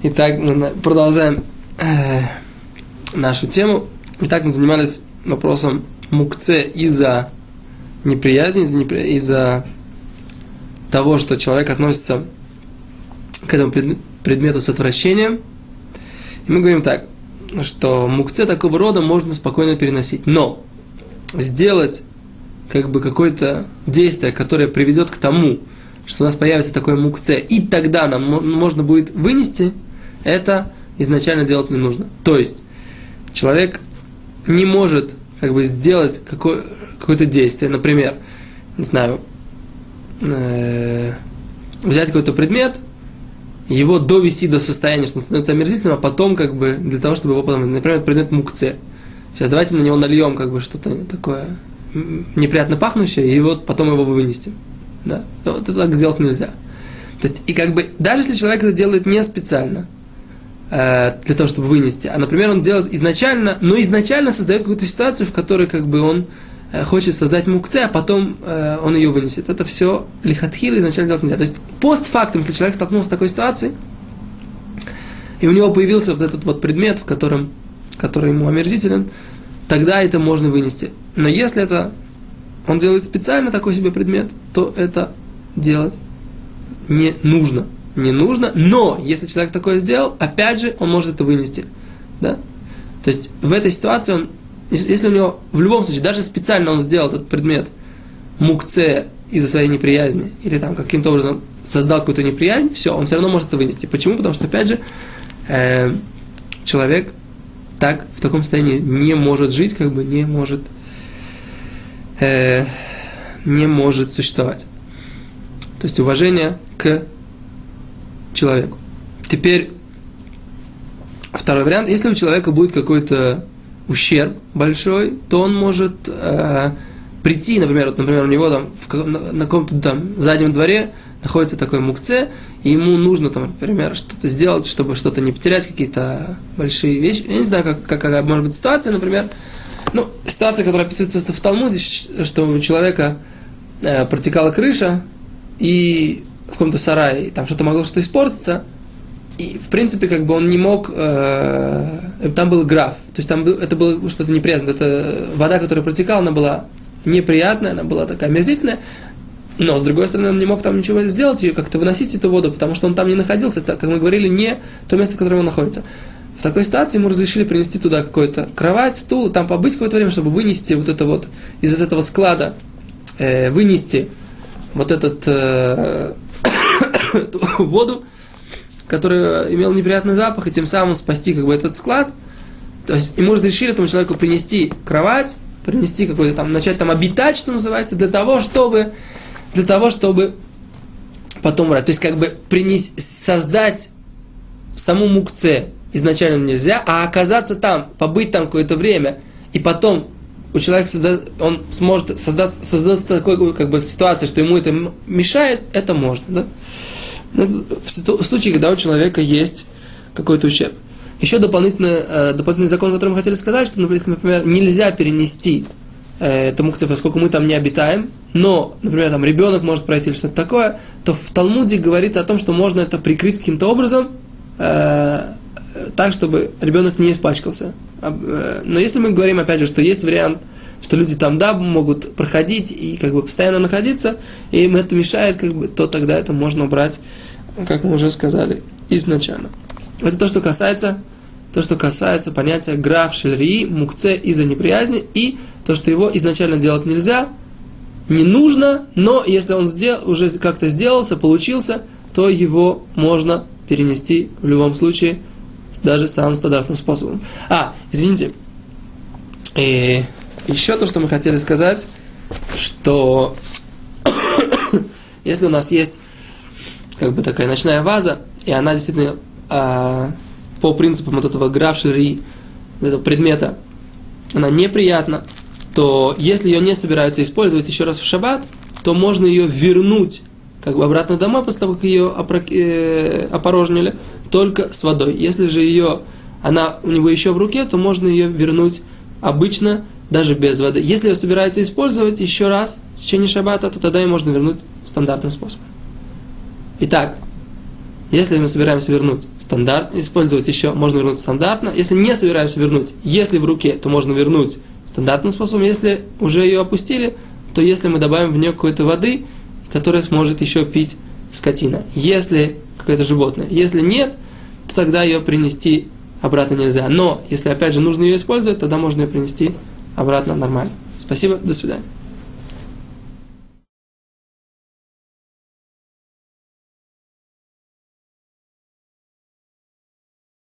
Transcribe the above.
Итак, продолжаем э, нашу тему. Итак, мы занимались вопросом мукце из-за неприязни, из-за, из-за того, что человек относится к этому предмету с отвращением. И мы говорим так, что мукце такого рода можно спокойно переносить. Но сделать как бы какое-то действие, которое приведет к тому, что у нас появится такое мукце, и тогда нам можно будет вынести, это изначально делать не нужно. То есть человек не может как бы сделать какое, какое-то действие, например, не знаю, э, взять какой-то предмет, его довести до состояния, что он становится омерзительным, а потом как бы для того, чтобы его потом, например, предмет мукце. Сейчас давайте на него нальем как бы что-то такое неприятно пахнущее, и вот потом его вынести. Да? Вот это так сделать нельзя. То есть, и как бы, даже если человек это делает не специально, э, для того, чтобы вынести, а, например, он делает изначально, но изначально создает какую-то ситуацию, в которой как бы он э, хочет создать мукце, а потом э, он ее вынесет. Это все лихатхил изначально делать нельзя. То есть, постфактум, если человек столкнулся с такой ситуацией, и у него появился вот этот вот предмет, в котором, который ему омерзителен, тогда это можно вынести. Но если это он делает специально такой себе предмет, то это делать не нужно. Не нужно, но если человек такое сделал, опять же, он может это вынести. Да? То есть в этой ситуации он, если у него в любом случае, даже специально он сделал этот предмет мукце из-за своей неприязни, или там каким-то образом создал какую-то неприязнь, все, он все равно может это вынести. Почему? Потому что, опять же, э, человек так в таком состоянии не может жить, как бы не может э, не может существовать. То есть уважение к человеку. Теперь второй вариант. Если у человека будет какой-то ущерб большой, то он может э, прийти, например, вот, например, у него там в, на, на каком-то там заднем дворе находится такой мукце, и ему нужно там, например, что-то сделать, чтобы что-то не потерять, какие-то большие вещи. Я не знаю, как, какая может быть ситуация, например, ну, ситуация, которая описывается в Талмуде, что у человека э, протекала крыша, и каком-то сарае, там что-то могло что-то испортиться, и, в принципе, как бы он не мог, э, там был граф, то есть там это было что-то неприятное, это вода, которая протекала, она была неприятная, она была такая омерзительная, но, с другой стороны, он не мог там ничего сделать, ее как-то выносить эту воду, потому что он там не находился, это, как мы говорили, не то место, в котором он находится. В такой ситуации ему разрешили принести туда какую-то кровать, стул, там побыть какое-то время, чтобы вынести вот это вот из этого склада, э, вынести вот этот э, воду, которая имела неприятный запах, и тем самым спасти как бы этот склад. То есть ему разрешили этому человеку принести кровать, принести какой-то там, начать там обитать, что называется, для того, чтобы, для того, чтобы потом брать. То есть как бы принес, создать саму мукце, изначально нельзя, а оказаться там, побыть там какое-то время, и потом у человека созда... он сможет создать, создать такой как бы ситуацию, что ему это мешает, это можно, да? Ну, в случае, когда у человека есть какой-то ущерб. Еще дополнительный, э, дополнительный закон, который мы хотели сказать, что, например, нельзя перенести э, это мукция, поскольку мы там не обитаем, но, например, там ребенок может пройти или что-то такое, то в Талмуде говорится о том, что можно это прикрыть каким-то образом, э, так, чтобы ребенок не испачкался. Э, но если мы говорим, опять же, что есть вариант, что люди там, да, могут проходить и как бы постоянно находиться, и им это мешает, как бы, то тогда это можно убрать, как мы уже сказали, изначально. Это то, что касается, то, что касается понятия граф шельри, мукце из-за неприязни, и то, что его изначально делать нельзя, не нужно, но если он сделал, уже как-то сделался, получился, то его можно перенести в любом случае даже самым стандартным способом. А, извините, и еще то, что мы хотели сказать, что если у нас есть как бы такая ночная ваза, и она действительно а, по принципам вот этого графшири, этого предмета, она неприятна, то если ее не собираются использовать еще раз в шаббат, то можно ее вернуть как бы обратно домой после того, как ее э, опорожнили, только с водой. Если же ее, она у него еще в руке, то можно ее вернуть обычно, даже без воды. Если ее собирается использовать еще раз в течение шаббата, то тогда ее можно вернуть стандартным способом. Итак, если мы собираемся вернуть стандарт, использовать еще, можно вернуть стандартно. Если не собираемся вернуть, если в руке, то можно вернуть стандартным способом. Если уже ее опустили, то если мы добавим в нее какой-то воды, которая сможет еще пить скотина. Если какое-то животное. Если нет, то тогда ее принести обратно нельзя. Но если опять же нужно ее использовать, тогда можно ее принести обратно нормально. Спасибо, до свидания.